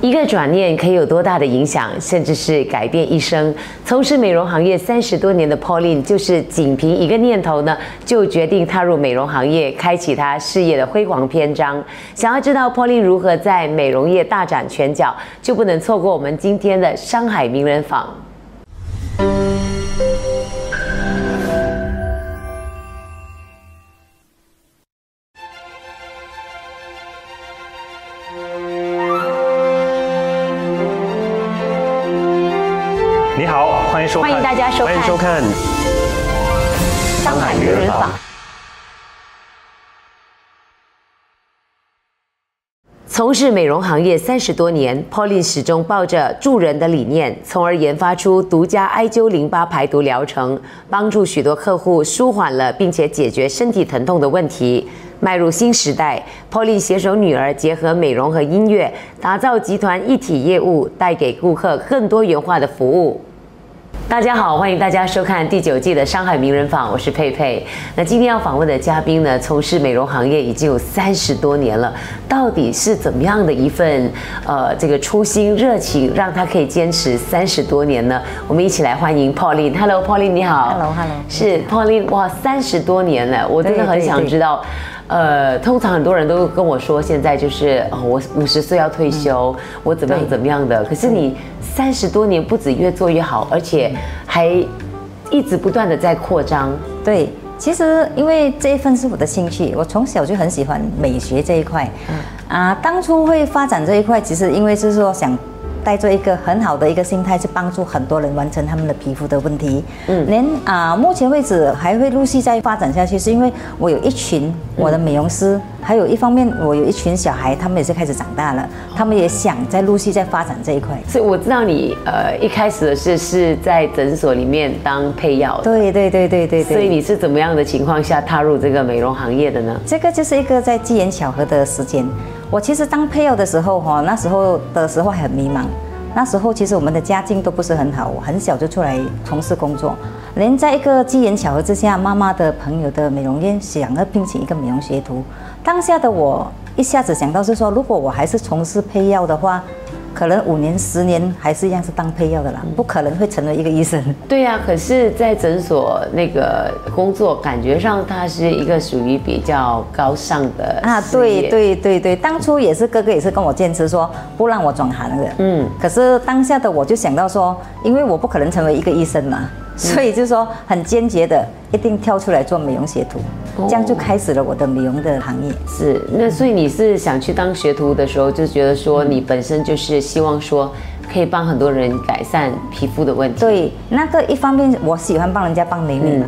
一个转念可以有多大的影响，甚至是改变一生。从事美容行业三十多年的 Pauline，就是仅凭一个念头呢，就决定踏入美容行业，开启她事业的辉煌篇章。想要知道 Pauline 如何在美容业大展拳脚，就不能错过我们今天的商海名人坊。大家收看欢迎收看上海名人坊。从事美容行业三十多年，Pauline 始终抱着助人的理念，从而研发出独家艾灸淋巴排毒疗程，帮助许多客户舒缓了并且解决身体疼痛的问题。迈入新时代，Pauline 携手女儿，结合美容和音乐，打造集团一体业务，带给顾客更多元化的服务。大家好，欢迎大家收看第九季的《上海名人坊》，我是佩佩。那今天要访问的嘉宾呢，从事美容行业已经有三十多年了，到底是怎么样的一份呃这个初心热情，让他可以坚持三十多年呢？我们一起来欢迎 Pauline。Hello，Pauline，你好。Hello，Hello 是 Pauline，哇，三十多年了，我真的很对对对想知道。呃，通常很多人都跟我说，现在就是哦，我五十岁要退休，我怎么样怎么样的。可是你三十多年不止越做越好，而且还一直不断的在扩张。对，其实因为这一份是我的兴趣，我从小就很喜欢美学这一块。啊，当初会发展这一块，其实因为是说想。带着一个很好的一个心态，去帮助很多人完成他们的皮肤的问题。嗯，连啊、目前为止还会陆续再发展下去，是因为我有一群我的美容师，还有一方面我有一群小孩，他们也是开始长大了，他们也想再陆续再发展这一块。所以我知道你呃一开始的是是在诊所里面当配药的，对对对对对对。所以你是怎么样的情况下踏入这个美容行业的呢？这个就是一个在机缘巧合的时间。我其实当配药的时候，哈，那时候的时候还很迷茫。那时候其实我们的家境都不是很好，我很小就出来从事工作。连在一个机缘巧合之下，妈妈的朋友的美容院想要聘请一个美容学徒。当下的我一下子想到是说，如果我还是从事配药的话，可能五年、十年还是一样是当配药的啦，不可能会成为一个医生。对呀、可是，在诊所那个工作，感觉上它是一个属于比较高尚的啊，事对业。对对对，当初也是哥哥也是跟我坚持说不让我转行的，嗯嗯，可是当下的我就想到说，因为我不可能成为一个医生嘛，所以就说很坚决的一定跳出来做美容学徒，这样就开始了我的美容的行业。是，那所以你是想去当学徒的时候，就觉得说你本身就是希望说可以帮很多人改善皮肤的问题。，对，那个一方面我喜欢帮人家帮美女嘛。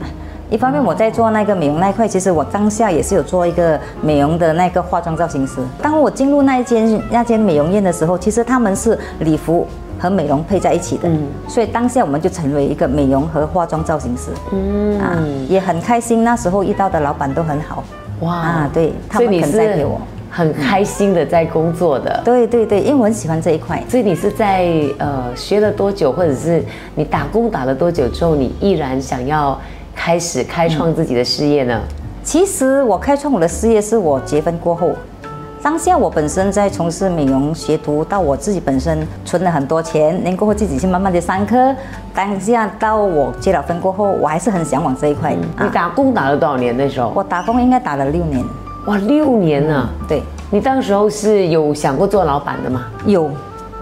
一方面我在做那个美容那一块，其实我当下也是有做一个美容的那个化妆造型师。当我进入那一间那间美容院的时候，其实他们是礼服和美容配在一起的，嗯所以当下我们就成为一个美容和化妆造型师。嗯啊，也很开心，那时候遇到的老板都很好。哇啊，对他们所以你是肯栽培我。很开心的在工作的。对对对，因为我很喜欢这一块。所以你是在呃学了多久，或者是你打工打了多久之后，你毅然想要开始开创自己的事业呢？其实我开创我的事业是我结婚过后，当下我本身在从事美容学徒，到我自己本身存了很多钱，年过后自己去慢慢的上课。当下到我结了婚过后，我还是很向往这一块。你打工打了多少年？那时候我打工应该打了六年，哇，六年啊！对，你当时候是有想过做老板的吗？有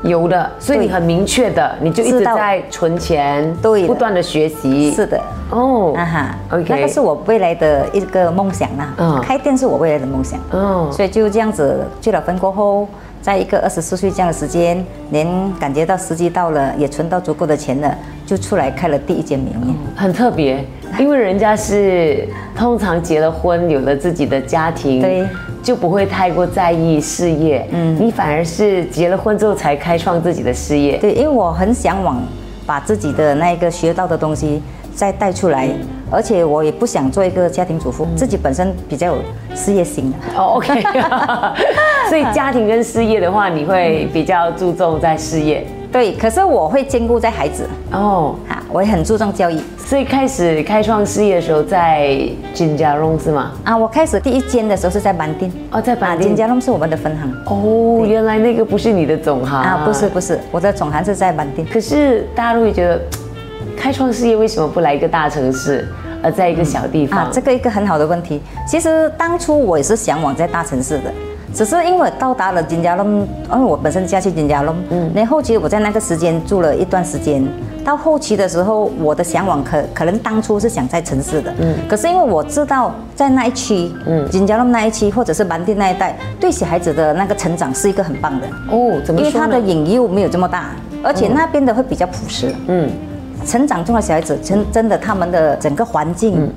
有的，所以你很明确的，你就一直在存钱，对不断的学习。是的。哦，啊哈 OK 那个是我未来的一个梦想啦。嗯开店是我未来的梦想。嗯，所以就这样子结了婚过后，在一个二十四岁这样的时间，连感觉到时机到了，也存到足够的钱了，就出来开了第一间美容院。很特别，因为人家是通常结了婚，有了自己的家庭，对，就不会太过在意事业。嗯，你反而是结了婚之后才开创自己的事业。对，因为我很向往把自己的那个学到的东西再带出来，而且我也不想做一个家庭主妇，自己本身比较有事业心的。哦，OK，所以家庭跟事业的话，你会比较注重在事业。对，可是我会兼顾在孩子哦，啊，我也很注重教育所以开始开创事业的时候在金家弄是吗？啊。我开始第一间的时候是在板店，哦，在啊，板店金。家弄是我们的分行哦，原来那个不是你的总行啊，不是。不是，我的总行是在板店。可是大家都会觉得，开创事业为什么不来一个大城市，而在一个小地方？啊，这个一个很好的问题。其实当初我也是向往在大城市的，只是因为到达了金家隆，因为我本身家去金家隆，嗯，然后后期我在那个时间住了一段时间。到后期的时候，我的向往可可能当初是想在城市的，嗯，可是因为我知道在那一区，嗯，金家隆那一区或者是蛮地那一带，对小孩子的那个成长是一个很棒的，哦，怎么说？因为它的引诱没有这么大，而且那边的会比较朴实，嗯，成长中的小孩子，真真的他们的整个环境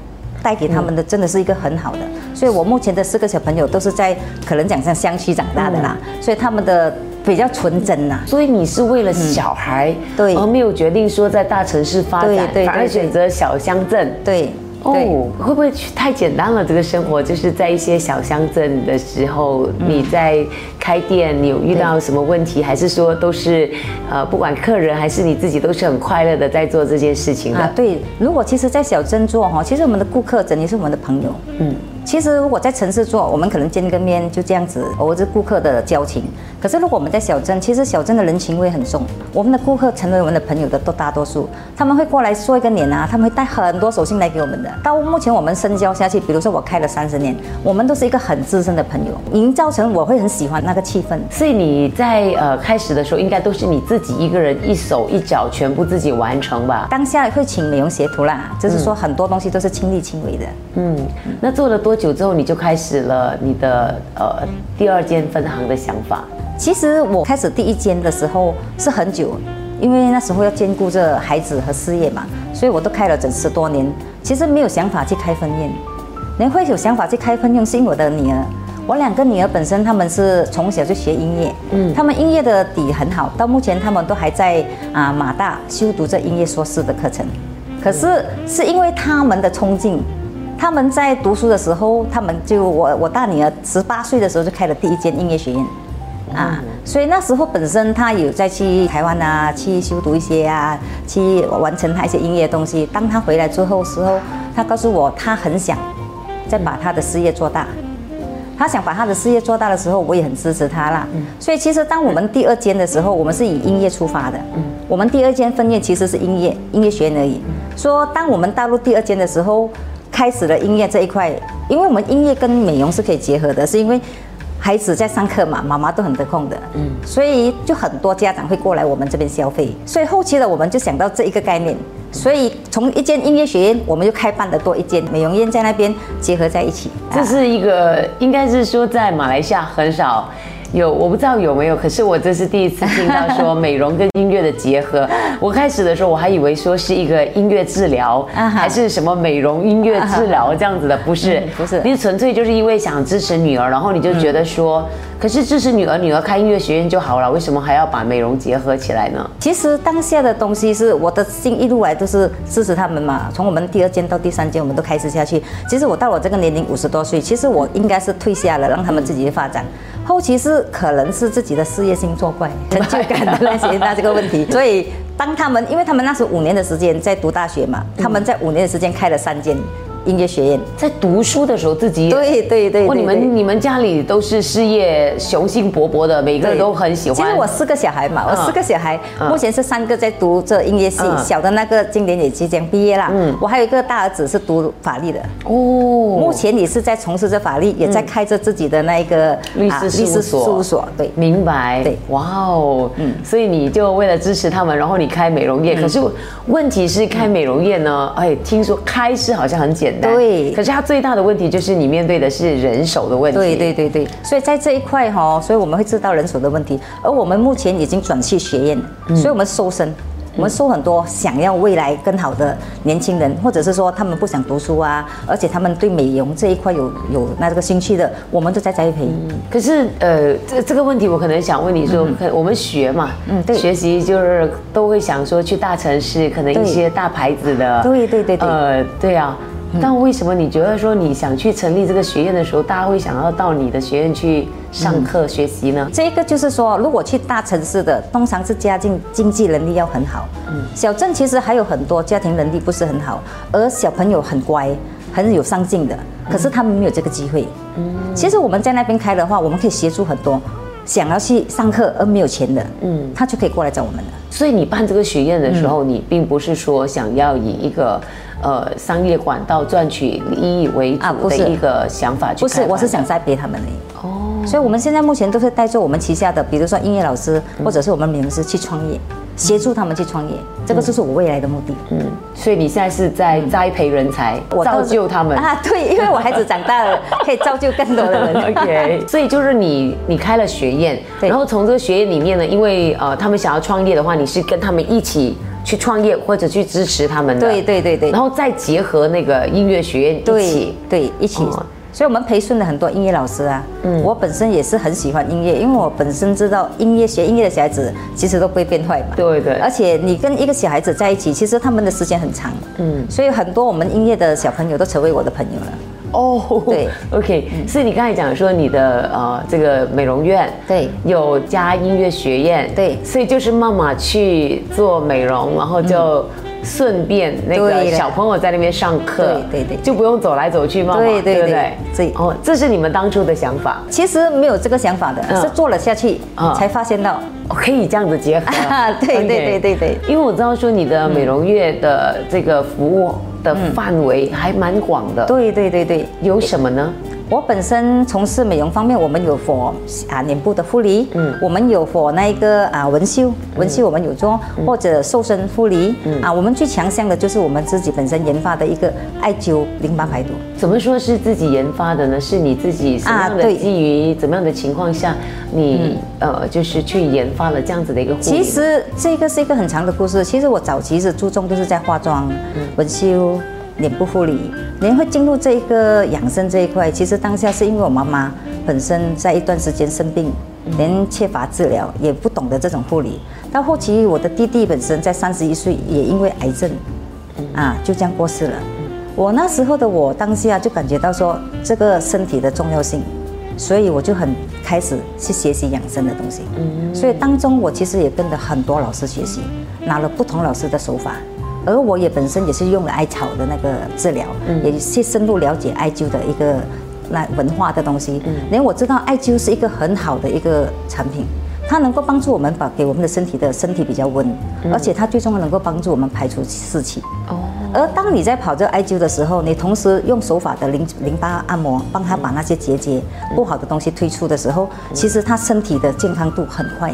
带给他们的真的是一个很好的，所以我目前的四个小朋友都是在可能讲像乡区长大的啦，所以他们的比较纯真呐。所以你是为了小孩，对。而没有决定说在大城市发展，反而选择小乡镇。对，对哦，会不会太简单了？这个生活就是在一些小乡镇的时候，嗯你在开店，你有遇到什么问题，还是说都是呃，不管客人还是你自己，都是很快乐的在做这件事情的？啊，对，如果其实，在小镇做哈，其实我们的顾客真的是我们的朋友。嗯，其实如果在城市做，我们可能见个面就这样子，偶尔是顾客的交情。可是如果我们在小镇，其实小镇的人情味很重，我们的顾客成为我们的朋友的都大多数，他们会过来说一个年啊，他们会带很多手信来给我们的。到目前我们深交下去，比如说我开了三十年，我们都是一个很资深的朋友，营造成我会很喜欢那个气氛。所以你在呃开始的时候，应该都是你自己一个人一手一脚全部自己完成吧？当下会请美容协图啦，就是说很多东西都是亲力亲为的。嗯，那做了多久之后，你就开始了你的呃第二间分行的想法？其实我开始第一间的时候是很久，因为那时候要兼顾着孩子和事业嘛，所以我都开了整十多年。其实没有想法去开分店，人会有想法去开分店，是因为我的女儿。我两个女儿本身他们是从小就学音乐，嗯，他们音乐的底很好，到目前他们都还在啊马大修读着音乐硕士的课程。可是是因为他们的冲劲，他们在读书的时候，他们就我我大女儿十八岁的时候就开了第一间音乐学院。啊，所以那时候本身他有在去台湾啊，去修读一些啊，去完成他一些音乐东西。当他回来之后时候，他告诉我他很想再把他的事业做大。他想把他的事业做大的时候，我也很支持他啦。所以其实当我们第二间的时候，我们是以音乐出发的。我们第二间分院其实是音乐音乐学院而已。说当我们踏入第二间的时候，开始了音乐这一块，因为我们音乐跟美容是可以结合的，是因为。孩子在上课嘛，妈妈都很得空的，嗯，所以就很多家长会过来我们这边消费，所以后期的我们就想到这一个概念，所以从一间音乐学院，我们就开办了多一间美容院在那边结合在一起。这是一个，应该是说在马来西亚很少有，我不知道有没有，可是我这是第一次听到说美容跟音乐的结合。我开始的时候我还以为说是一个音乐治疗，还是什么美容音乐治疗这样子的，不是嗯，不是你纯粹就是因为想支持女儿，然后你就觉得说，可是支持女儿，女儿开音乐学院就好了，为什么还要把美容结合起来呢？其实当下的东西是我的心一路来都是支持他们嘛，从我们第二间到第三间，我们都开始下去。其实我到我这个年龄五十多岁，其实我应该是退下了，让他们自己去发展。后期是可能是自己的事业心作怪，成就感的那些 那这个问题，所以当他们，因为他们那时候五年的时间在读大学嘛，他们在五年的时间开了三间音乐学院。在读书的时候自己对对对哇，你们你们家里都是事业雄心勃勃的，每个人都很喜欢。其实我四个小孩嘛，我嗯四个小孩，嗯目前是三个在读这音乐系，嗯小的那个今年也即将毕业啦。嗯，我还有一个大儿子是读法律的，哦，目前你是在从事着法律，也在开着自己的那一个律啊师律师所事务所。对，明白，对。哇哦，嗯，所以你就为了支持他们，然后你开美容业。可是问题是开美容业呢，哎，听说开是好像很简单，对。可是它最大的问题就是你面对的是人手的问题，对对对对，所以在这一块哈、所以我们会知道人手的问题，而我们目前已经转去学院，所以我们收生。我们收很多想要未来更好的年轻人，或者是说他们不想读书啊，而且他们对美容这一块有有那这个兴趣的，我们都在栽培。可是呃，这这个问题我可能想问你说，可我们学嘛，嗯对。学习就是都会想说去大城市，可能一些大牌子的，对对对对。呃，对啊。但为什么你觉得说你想去成立这个学院的时候，大家会想要到你的学院去上课学习呢？这个就是说，如果去大城市的，通常是家境经济能力要很好。嗯，小镇其实还有很多家庭能力不是很好，而小朋友很乖，很有上进的，可是他们没有这个机会。嗯，其实我们在那边开的话，我们可以协助很多想要去上课而没有钱的，嗯，他就可以过来找我们了。所以你办这个学院的时候，你并不是说想要以一个呃商业管道赚取利益为主的一个想法去不是，我是想栽培他们的。哦。所以我们现在目前都是带着我们旗下的，比如说音乐老师，或者是我们名师去创业，协助他们去创业，这个就是我未来的目的。嗯。所以你现在是在栽培人才，造就他们啊？对，因为我孩子长大了，可以造就更多的人。OK。所以就是你，你开了学院，然后从这个学院里面呢，因为呃他们想要创业的话，你是跟他们一起去创业，或者去支持他们的。对对对对。然后再结合那个音乐学院一起，对一起。所以，我们培训了很多音乐老师啊。嗯。我本身也是很喜欢音乐，因为我本身知道音乐学音乐的小孩子其实都不会变坏嘛。对对。而且你跟一个小孩子在一起，其实他们的时间很长。嗯。所以很多我们音乐的小朋友都成为我的朋友了。哦。对。OK。所以你刚才讲说你的呃这个美容院对有加音乐学院对，所以就是妈妈去做美容，然后就。顺便那个小朋友在那边上课，对对对，就不用走来走去嘛，对对对，这哦，这是你们当初的想法。其实没有这个想法的，是做了下去才发现到可以这样子结合。对对对对对，因为我知道说你的美容院的这个服务的范围还蛮广的。对对对对，有什么呢？我本身从事美容方面，我们有佛啊脸部的护理，嗯，我们有佛那个啊纹绣，纹绣我们有做，或者瘦身护理，嗯啊，我们最强项的就是我们自己本身研发的一个艾灸淋巴排毒。怎么说是自己研发的呢？是你自己什么样的基于怎么样的情况下，你呃就是去研发了这样子的一个护理？其实这个是一个很长的故事。其实我早期是注重都是在化妆、纹绣。脸部护理，您会进入这一个养生这一块。其实当下是因为我妈妈本身在一段时间生病，连缺乏治疗，也不懂得这种护理。到后期，我的弟弟本身在三十一岁，也因为癌症，啊，就这样过世了。我那时候的我当下就感觉到说这个身体的重要性，所以我就很开始去学习养生的东西。所以当中我其实也跟着很多老师学习，拿了不同老师的手法。而我也本身也是用了艾草的那个治疗，也去深入了解艾灸的一个那文化的东西。连我知道艾灸是一个很好的一个产品，它能够帮助我们把给我们的身体的身体比较温，而且它最重要能够帮助我们排除湿气。哦。而当你在跑这艾灸的时候，你同时用手法的淋淋巴按摩，帮他把那些结节不好的东西推出的时候，其实他身体的健康度很快。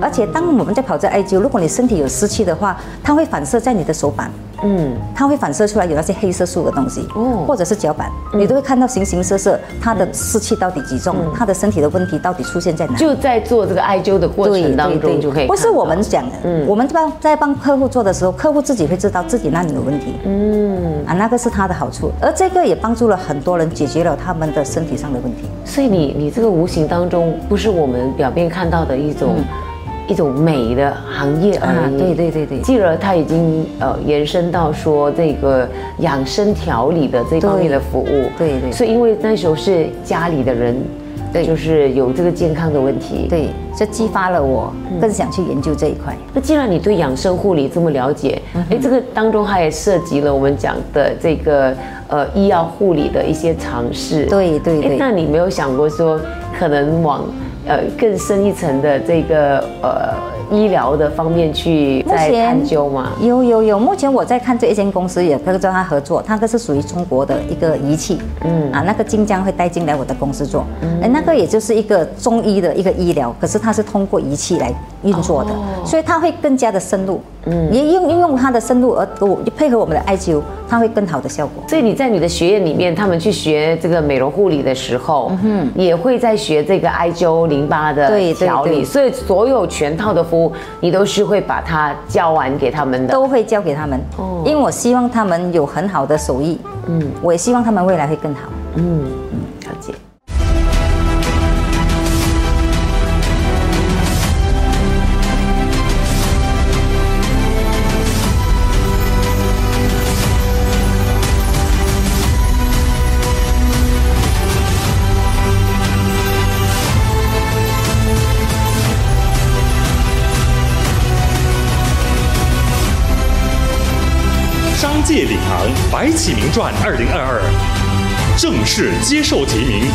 而且当我们在跑这艾灸，如果你身体有湿气的话，它会反射在你的手板，嗯，它会反射出来有那些黑色素的东西，哦，或者是脚板，你都会看到形形色色，它的湿气到底集中，它的身体的问题到底出现在哪？就在做这个艾灸的过程当中就可以。不是我们讲的，嗯，我们帮在帮客户做的时候，客户自己会知道自己那里有问题，嗯，啊，那个是它的好处，而这个也帮助了很多人解决了他们的身体上的问题。所以你你这个无形当中不是我们表面看到的一种。一种美的行业而已。对对对对。继而它已经呃延伸到说这个养生调理的这方面的服务。对对。所以因为那时候是家里的人，对，就是有这个健康的问题。对，这激发了我更想去研究这一块。那既然你对养生护理这么了解，哎，这个当中它也涉及了我们讲的这个呃医药护理的一些尝试。对对对。那你没有想过说可能往？呃，更深一层的这个呃医疗的方面去在探究吗？有有有，目前我在看这一间公司也跟跟他合作，他个是属于中国的一个仪器，嗯啊，那个金江会带进来我的公司做，哎，那个也就是一个中医的一个医疗，可是它是通过仪器来运作的，所以它会更加的深入。嗯，也用运用它的深入而我配合我们的艾灸，它会更好的效果。所以你在你的学院里面，他们去学这个美容护理的时候，嗯，也会在学这个艾灸淋巴的调理。所以所有全套的服务，你都是会把它教完给他们的，都会教给他们。哦，因为我希望他们有很好的手艺。嗯，我也希望他们未来会更好。嗯嗯，了解。界领航白起名传二零二二正式接受提名。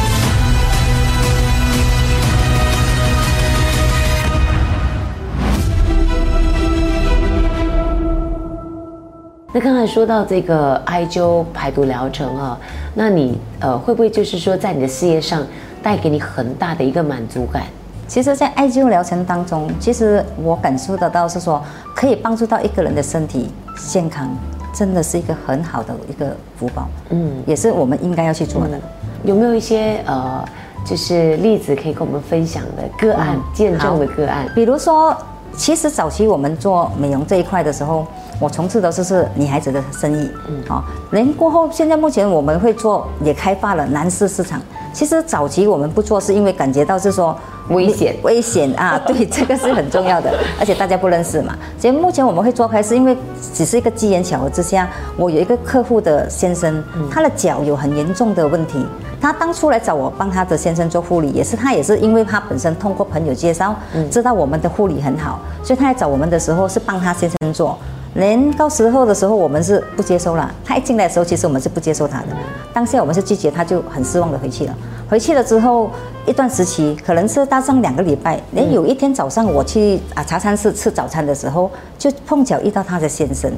那刚才说到这个艾灸排毒疗程啊，那你呃会不会就是说在你的事业上带给你很大的一个满足感？其实，在艾灸疗程当中，其实我感受得到是说，可以帮助到一个人的身体健康，真的是一个很好的一个福报。嗯，也是我们应该要去做的。有没有一些呃，就是例子可以跟我们分享的个案、见证的个案？比如说，其实早期我们做美容这一块的时候，我从事的就是女孩子的生意。嗯，好，连过后，现在目前我们会做，也开发了男士市场。其实早期我们不做，是因为感觉到是说。危险，危险啊！对，这个是很重要的，而且大家不认识嘛。所以目前我们会做开，是因为只是一个机缘巧合之下，我有一个客户的先生，他的脚有很严重的问题，他当初来找我帮他的先生做护理，也是他也是因为他本身通过朋友介绍，知道我们的护理很好，所以他来找我们的时候是帮他先生做。连到时候的时候，我们是不接收了。他一进来的时候，其实我们是不接受他的。当下我们是拒绝，他就很失望的回去了。回去了之后，一段时期可能是大上两个礼拜。连有一天早上我去啊茶餐室吃早餐的时候，就碰巧遇到他的先生。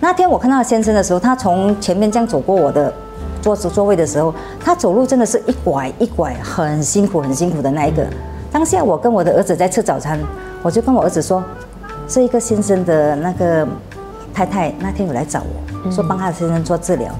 那天我看到先生的时候，他从前面这样走过我的桌子座位的时候，他走路真的是一拐一拐，很辛苦很辛苦的那一个。当下我跟我的儿子在吃早餐，我就跟我儿子说，这一个先生的那个。太太那天有来找我说帮他的先生做治疗，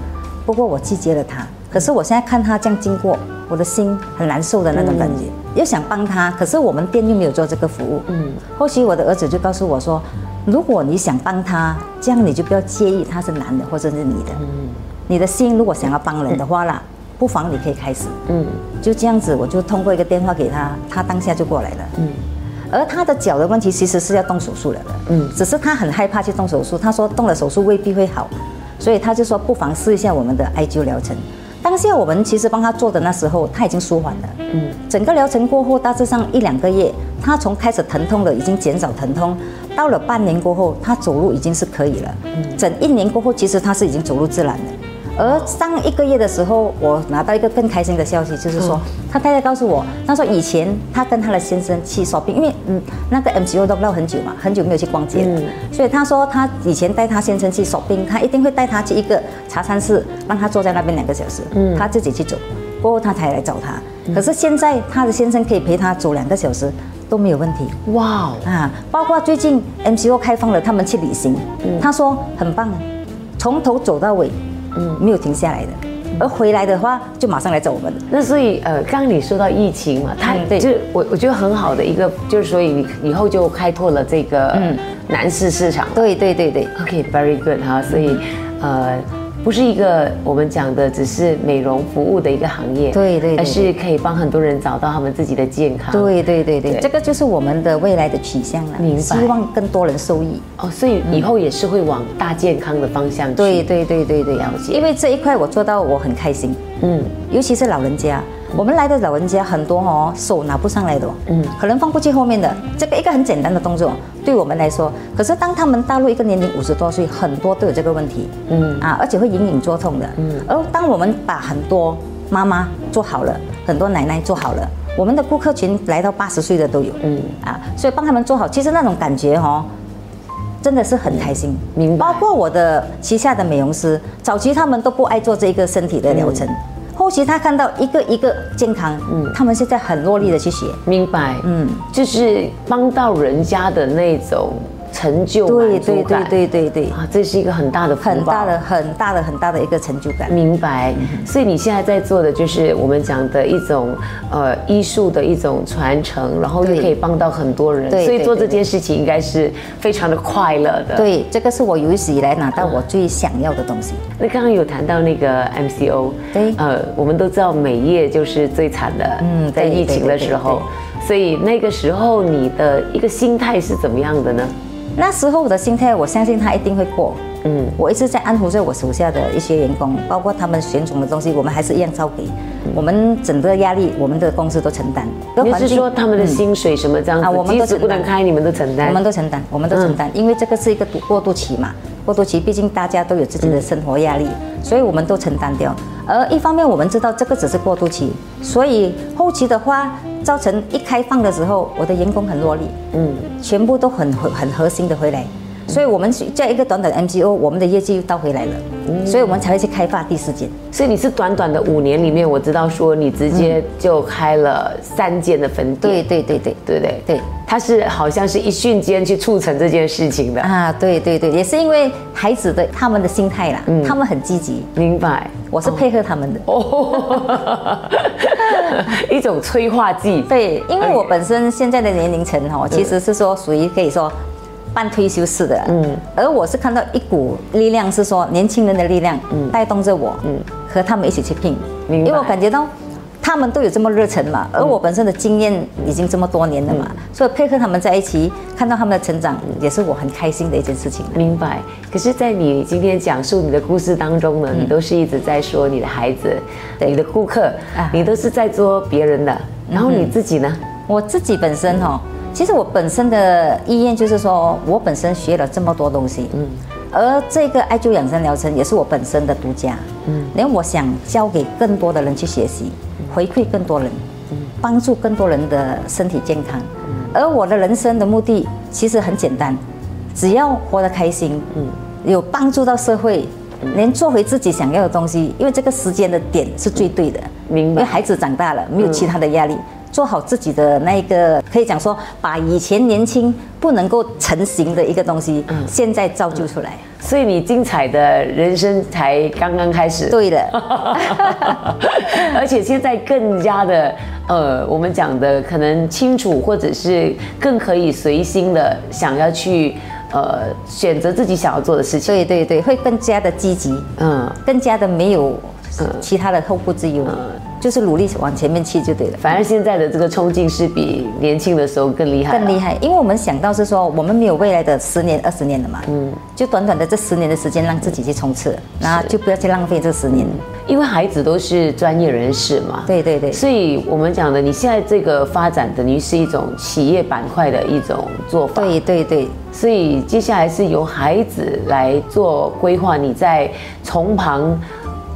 不过我拒绝了他。可是我现在看他这样经过，我的心很难受的那种感觉，又想帮他，可是我们店又没有做这个服务。嗯，后期我的儿子就告诉我说，如果你想帮他，这样你就不要介意他是男的或者是女的。嗯，你的心如果想要帮人的话啦，不妨你可以开始。嗯，就这样子，我就通过一个电话给他，他当下就过来了。嗯。而他的脚的问题其实是要动手术了的，嗯，只是他很害怕去动手术，他说动了手术未必会好，所以他就说不妨试一下我们的艾灸疗程。当下我们其实帮他做的那时候，他已经舒缓了，嗯，整个疗程过后大致上一两个月，他从开始疼痛的已经减少疼痛，到了半年过后，他走路已经是可以了，嗯，整一年过后，其实他是已经走路自然了。而上一个月的时候，我拿到一个更开心的消息，就是说他太太告诉我，他说以前他跟他的先生去 shopping，因为嗯那个 MCO 都不到很久嘛，很久没有去逛街了，所以他说他以前带他先生去 shopping，他一定会带他去一个茶餐室，让他坐在那边两个小时，嗯，他自己去走，过后他才来找他。可是现在他的先生可以陪他走两个小时都没有问题，哇啊！包括最近 MCO 开放了，他们去旅行，他说很棒，从头走到尾。嗯，没有停下来的，而回来的话就马上来找我们。那所以呃，刚刚你说到疫情嘛，它就是我我觉得很好的一个，就是所以你以后就开拓了这个男士市场。对对对对，OK，very good 哈，所以呃。不是一个我们讲的只是美容服务的一个行业，对对，而是可以帮很多人找到他们自己的健康。对对对对，这个就是我们的未来的取向了。希望更多人受益。哦，所以以后也是会往大健康的方向去。对对对对对，了解。因为这一块我做到我很开心。嗯，尤其是老人家。我们来的老人家很多哦，手拿不上来的，嗯，可能放不进后面的这个一个很简单的动作，对我们来说，可是当他们踏入一个年龄五十多岁，很多都有这个问题，嗯。啊，而且会隐隐作痛的，嗯，而当我们把很多妈妈做好了，很多奶奶做好了，我们的顾客群来到八十岁的都有，嗯。啊，所以帮他们做好，其实那种感觉哦，真的是很开心，明白。包括我的旗下的美容师，早期他们都不爱做这个身体的疗程。后期他看到一个一个健康，嗯，他们现在很落力的去学，明白，嗯，就是帮到人家的那种。成就对对对对对对啊，这是一个很大的很大的很大的很大的一个成就感。明白。所以你现在在做的就是我们讲的一种呃医术的一种传承，然后又可以帮到很多人。所以做这件事情应该是非常的快乐的。对，这个是我有史以来拿到我最想要的东西。那刚刚有谈到那个 MCO，对，呃，我们都知道美业就是最惨的，嗯，在疫情的时候，所以那个时候你的一个心态是怎么样的呢？那时候我的心态，我相信他一定会过。嗯，我一直在安抚着我手下的一些员工，包括他们选种的东西，我们还是一样照给。我们整个压力，我们的公司都承担。你是说他们的薪水什么这样子？啊，我们都不能开，你们都承担。我们都承担，我们都承担，因为这个是一个过渡期嘛。过渡期，毕竟大家都有自己的生活压力，所以我们都承担掉。而一方面，我们知道这个只是过渡期，所以后期的话，造成一开放的时候，我的员工很落力，嗯，全部都很很很核心的回来，所以我们在一个短短的 MGO，我们的业绩又倒回来了，所以我们才会去开发第四间。所以你是短短的五年里面，我知道说你直接就开了三间的分店，对对对对。对不对？对。它是好像是一瞬间去促成这件事情的，啊，对对对，也是因为孩子的他们的心态啦，他们很积极，明白。我是配合他们的，哦，一种催化剂。对，因为我本身现在的年龄层哈，其实是说属于可以说半退休式的，嗯，而我是看到一股力量，是说年轻人的力量，嗯，带动着我，嗯，和他们一起去拼，因为我感觉到。他们都有这么热忱嘛，而我本身的经验已经这么多年了嘛，所以配合他们在一起，看到他们的成长，也是我很开心的一件事情。明白。可是，在你今天讲述你的故事当中呢，你都是一直在说你的孩子、你的顾客，你都是在做别人的。然后你自己呢？我自己本身哈，其实我本身的意愿就是说，我本身学了这么多东西，嗯，而这个艾灸养生疗程也是我本身的独家，嗯，连我想教给更多的人去学习。回馈更多人，帮助更多人的身体健康。而我的人生的目的其实很简单，只要活得开心，嗯。有帮助到社会，连做回自己想要的东西。因为这个时间的点是最对的，因为孩子长大了，没有其他的压力，做好自己的那个，可以讲说，把以前年轻不能够成型的一个东西，嗯现在造就出来。所以你精彩的人生才刚刚开始。对的，而且现在更加的，呃，我们讲的可能清楚，或者是更可以随心的想要去，呃，选择自己想要做的事情。对对对，会更加的积极，嗯，更加的没有其他的后顾之忧。就是努力往前面去就对了。反而现在的这个冲劲是比年轻的时候更厉害，更厉害。因为我们想到是说，我们没有未来的十年、二十年了嘛，嗯，就短短的这十年的时间，让自己去冲刺，那就不要去浪费这十年。因为孩子都是专业人士嘛，对对对，所以我们讲的，你现在这个发展等于是一种企业板块的一种做法，对对对。所以接下来是由孩子来做规划，你在从旁。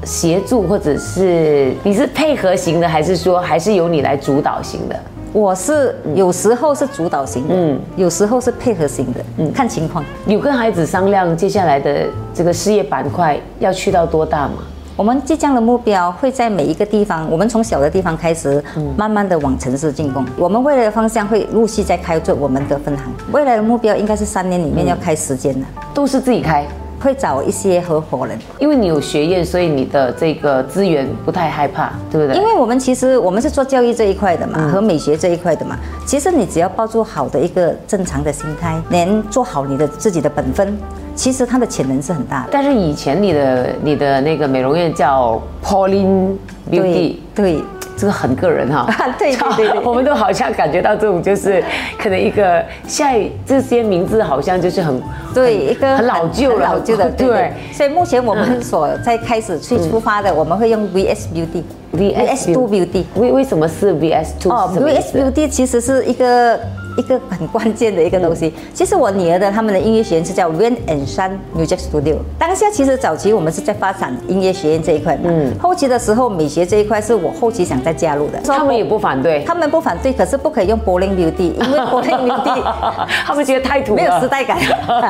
协助或者是你是配合型的，还是说还是由你来主导型的？我是有时候是主导型的，嗯，有时候是配合型的，嗯，看情况。有跟孩子商量接下来的这个事业板块要去到多大吗？我们即将的目标会在每一个地方，我们从小的地方开始，慢慢的往城市进攻。我们未来的方向会陆续在开做我们的分行，未来的目标应该是三年里面要开十间的，都是自己开。会找一些合伙人，因为你有学业，所以你的这个资源不太害怕，对不对？因为我们其实我们是做教育这一块的嘛，和美学这一块的嘛。其实你只要抱住好的一个正常的心态，能做好你的自己的本分，其实它的潜能是很大的。但是以前你的你的那个美容院叫 Pauline Beauty，对。这个很个人哈，对对 对，我们都好像感觉到这种就是可能一个现在这些名字好像就是很对一个很老旧了，老旧的 对。所以目前我们所在开始去出发的，我们会用 VS Beauty，VS Two Beauty。为为什么是 VS Two？哦，VS Beauty 其实是一个。一个很关键的一个东西，其实我女儿的他们的音乐学院是叫 Rain and Sun Music Studio。当下其实早期我们是在发展音乐学院这一块嘛，嗯，后期的时候美学这一块是我后期想再加入的。他们也不反对，他们不反对，可是不可以用 Bling Beauty，因为 Bling Beauty 他们觉得太土，没有时代感。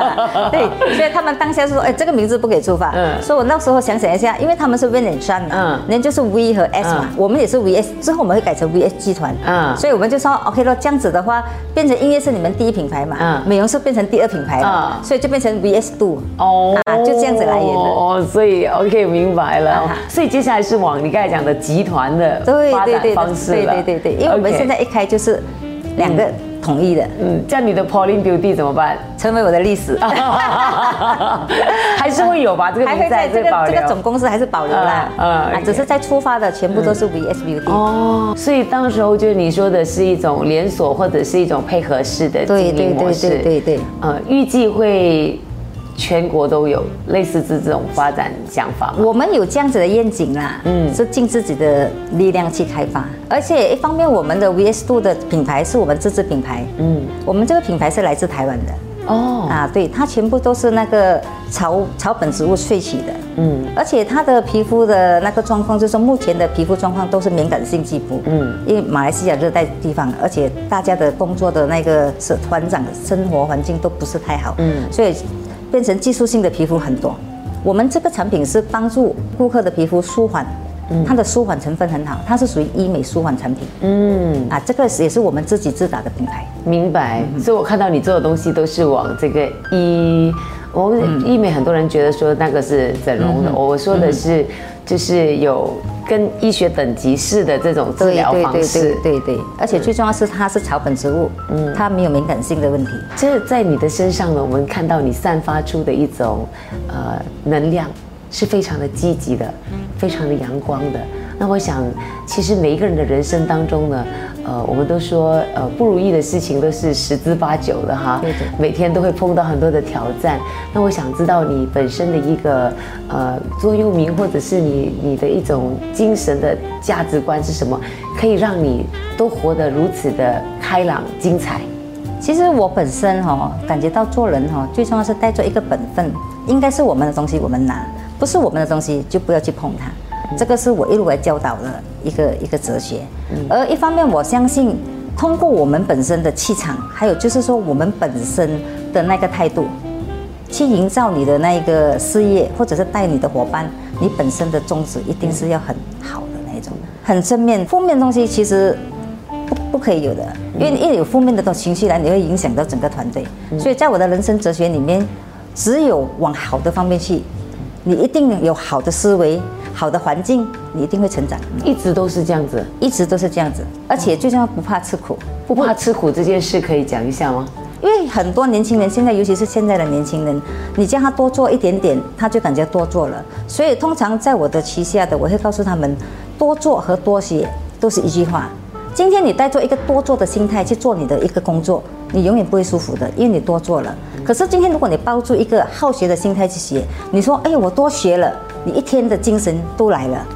对，所以他们当下是说，哎，这个名字不可以出发。嗯，所以我那时候想想一下，因为他们是 Rain and Sun，嗯，那就是 V 和 S 嘛，我们也是 VS，之后我们会改成 VS 集团。嗯，所以我们就说 OK 了，这样子的话。变成音乐是你们第一品牌嘛？嗯，美容是变成第二品牌了，所以就变成 VS Do 哦，啊，就这样子来演的哦，所以 OK 明白了，所以接下来是往你刚才讲的集团的发展方式了，对对对对，因为我们现在一开就是两个。统一的，嗯，这样你的 Pauline Beauty 怎么办？成为我的历史，还是会有吧？这个还会在这个这个总公司还是保留啦，嗯，只是在出发的全部都是 VS Beauty 哦，所以当时候就是你说的是一种连锁或者是一种配合式的经营模式，对对对对对，呃，预计会。全国都有类似这这种发展想法，我们有这样子的愿景啦，嗯，是尽自己的力量去开发，而且一方面我们的 VS 度的品牌是我们自制品牌，嗯，我们这个品牌是来自台湾的，哦，啊，对，它全部都是那个草草本植物萃取的，嗯，而且它的皮肤的那个状况，就是说目前的皮肤状况都是敏感性肌肤，嗯，因为马来西亚热带地方，而且大家的工作的那个是团长生活环境都不是太好，嗯。所以变成技术性的皮肤很多。我们这个产品是帮助顾客的皮肤舒缓，它的舒缓成分很好，它是属于医美舒缓产品，嗯，啊，这个也是我们自己自打的品牌。明白。所以我看到你做的东西都是往这个医，我们医美很多人觉得说那个是整容的，我说的是就是有跟医学等级式的这种治疗方式。对对对，而且最重要是它是草本植物，嗯，它没有敏感性的问题。这在你的身上呢，我们看到你散发出的一种呃能量，是非常的积极的，非常的阳光的。那我想，其实每一个人的人生当中呢，呃，我们都说，呃，不如意的事情都是十之八九的哈，对对每天都会碰到很多的挑战。那我想知道你本身的一个呃座右铭，或者是你你的一种精神的价值观是什么，可以让你都活得如此的开朗精彩。其实我本身哈、哦，感觉到做人哈、哦，最重要是带着一个本分，应该是我们的东西我们拿，不是我们的东西就不要去碰它。这个是我一路来教导的一个一个哲学。而一方面，我相信通过我们本身的气场，还有就是说我们本身的那个态度，去营造你的那一个事业，或者是带你的伙伴，你本身的宗旨一定是要很好的那一种，很正面。负面的东西其实不不可以有的，因为一有负面的东情绪来，你会影响到整个团队。所以在我的人生哲学里面，只有往好的方面去，你一定有好的思维、好的环境，你一定会成长。一直都是这样子，一直都是这样子，而且最重要不怕吃苦。不怕吃苦这件事可以讲一下吗？因为很多年轻人现在，尤其是现在的年轻人，你叫他多做一点点，他就感觉多做了。所以通常在我的旗下的，我会告诉他们，多做和多学都是一句话。今天你带着一个多做的心态去做你的一个工作，你永远不会舒服的，因为你多做了。可是今天如果你抱住一个好学的心态去学，你说，哎，我多学了，你一天的精神都来了。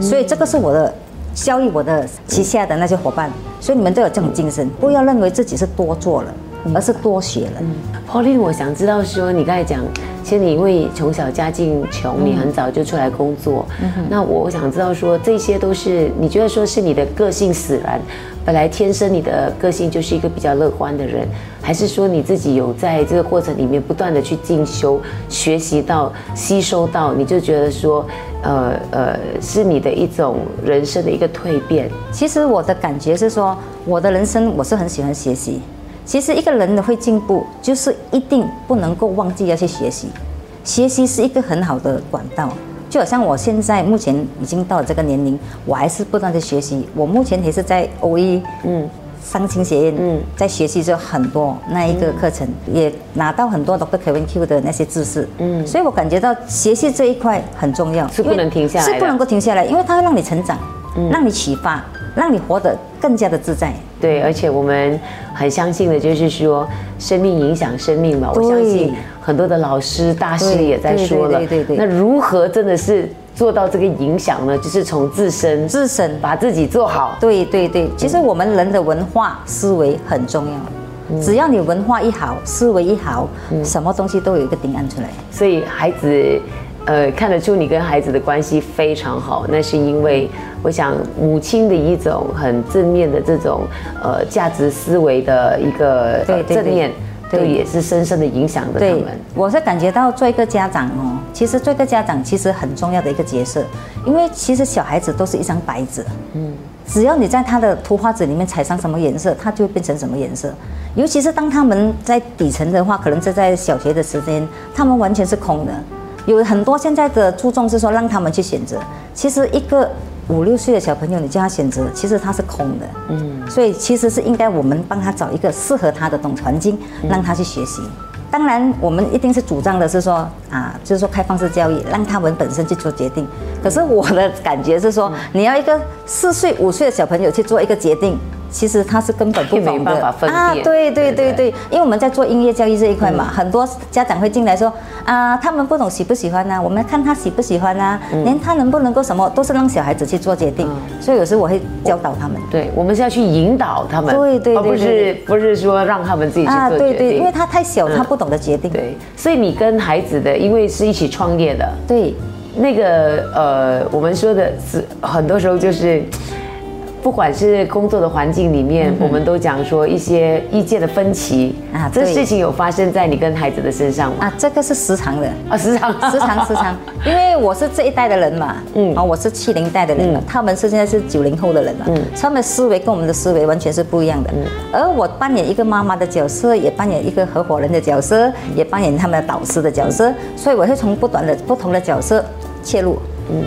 所以这个是我的教育我的旗下的那些伙伴，所以你们都有这种精神，不要认为自己是多做了，而是多学了。Pauline，我想知道说，你刚才讲，其实你因为从小家境穷，你很早就出来工作。那我想知道说，这些都是你觉得说是你的个性使然，本来天生你的个性就是一个比较乐观的人，还是说你自己有在这个过程里面不断的去进修、学习到、吸收到，你就觉得说，呃呃，是你的一种人生的一个蜕变。其实我的感觉是说，我的人生我是很喜欢学习。其实一个人的会进步，就是一定不能够忘记要去学习。学习是一个很好的管道，就好像我现在目前已经到了这个年龄，我还是不断的学习。我目前也是在 O E 嗯。商情学院嗯。在学习着很多那一个课程，也拿到很多 Dr. Kevin Q 的那些知识。嗯，所以我感觉到学习这一块很重要，是不能停下来是不能够停下来，因为它会让你成长，让你启发，让你活得更加的自在。对，而且我们很相信的就是说，生命影响生命嘛。我相信很多的老师大师也在说了。对对对对那如何真的是做到这个影响呢？就是从自身自身把自己做好。对对对，其实我们人的文化思维很重要，只要你文化一好，思维一好，什么东西都有一个定案出来。所以孩子，呃，看得出你跟孩子的关系非常好，那是因为我想母亲的一种很正面的这种呃价值思维的一个正面，对对，也是深深的影响着他们。，我是感觉到做一个家长哦，其实做一个家长其实很重要的一个角色，因为其实小孩子都是一张白纸，嗯，只要你在他的图画纸里面踩上什么颜色，他就会变成什么颜色。尤其是当他们在底层的话，可能是在小学的时间，他们完全是空的。有很多现在的注重是说让他们去选择，其实一个五六岁的小朋友，你叫他选择，其实他是空的，嗯，所以其实是应该我们帮他找一个适合他的懂环境，让他去学习。当然，我们一定是主张的是说啊，就是说开放式教育，让他们本身去做决定。可是我的感觉是说，你要一个四岁、五岁的小朋友去做一个决定，其实它是根本没懂的。办法分辨啊，对对对对因为我们在做音乐教育这一块嘛，很多家长会进来说啊，他们不懂喜不喜欢呐、我们看他喜不喜欢呐、连他能不能够什么，都是让小孩子去做决定，所以有时我会教导他们。对，我们是要去引导他们，对对对而不是对。不是说让他们自己去啊，做决定。对对，因为他太小，嗯他不懂得决定。对，所以你跟孩子的，因为是一起创业的，对。那个呃，我们说的是很多时候就是。不管是工作的环境里面，我们都讲说一些意见的分歧啊对。这事情有发生在你跟孩子的身上吗？啊，这个是时常的。啊，时常。时常时常，因为我是这一代的人嘛，嗯。嗯，啊，我是七零代的人嘛，他们是现在是九零后的人嘛，嗯，他们的思维跟我们的思维完全是不一样的，嗯，而我扮演一个妈妈的角色，也扮演一个合伙人的角色，也扮演他们的导师的角色，所以我会从不短的不同的角色切入，嗯，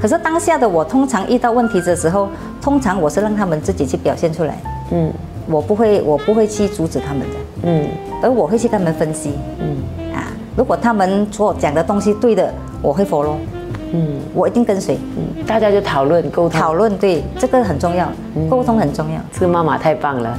可是当下的我通常遇到问题的时候，通常我是让他们自己去表现出来，嗯。我不会我不会去阻止他们的，嗯。而我会去跟他们分析，嗯。啊，如果他们所讲的东西对的，我会 follow，嗯。我一定跟随。嗯，大家就讨论沟通，讨论对这个很重要，沟通很重要。这个妈妈太棒了。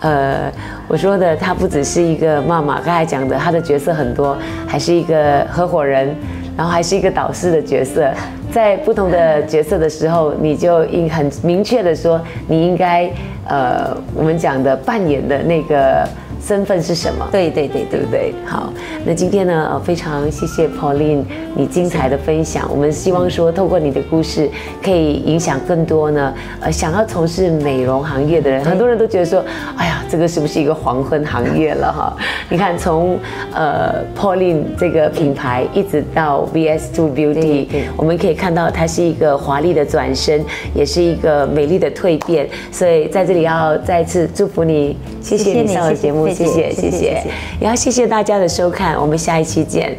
呃，我说的她不只是一个妈妈，刚才讲的她的角色很多，还是一个合伙人，然后还是一个导师的角色。在不同的角色的时候，你就应很明确的说，你应该呃，我们讲的扮演的那个身份是什么？对对对对对不对？好，那今天呢，呃非常谢谢 Pauline 你精彩的分享。我们希望说，透过你的故事，可以影响更多呢，呃，想要从事美容行业的人。很多人都觉得说，哎呀，这个是不是一个黄昏行业了哈？你看从呃 pauline 这个品牌一直到 vs two beauty 我们可以看到它是一个华丽的转身也是一个美丽的蜕变所以在这里要再次祝福你谢谢你上我节目谢谢谢谢也要谢谢大家的收看我们下一期见。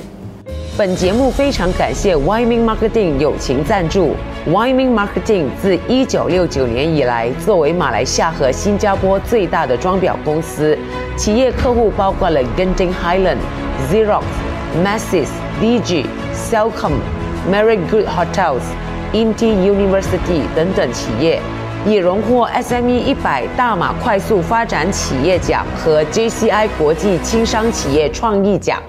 本节目非常感谢 Wyman Marketing 友情赞助。Wyman Marketing 自一九六九年以来，作为马来西亚和新加坡最大的装裱公司，企业客户包括了 Genting Highland、Xerox、Masses、DG、Cellcom、Mary Good Hotels、Inti University 等等企业。也荣获 SME 一百大马快速发展企业奖和 JCI 国际轻商企业创意奖。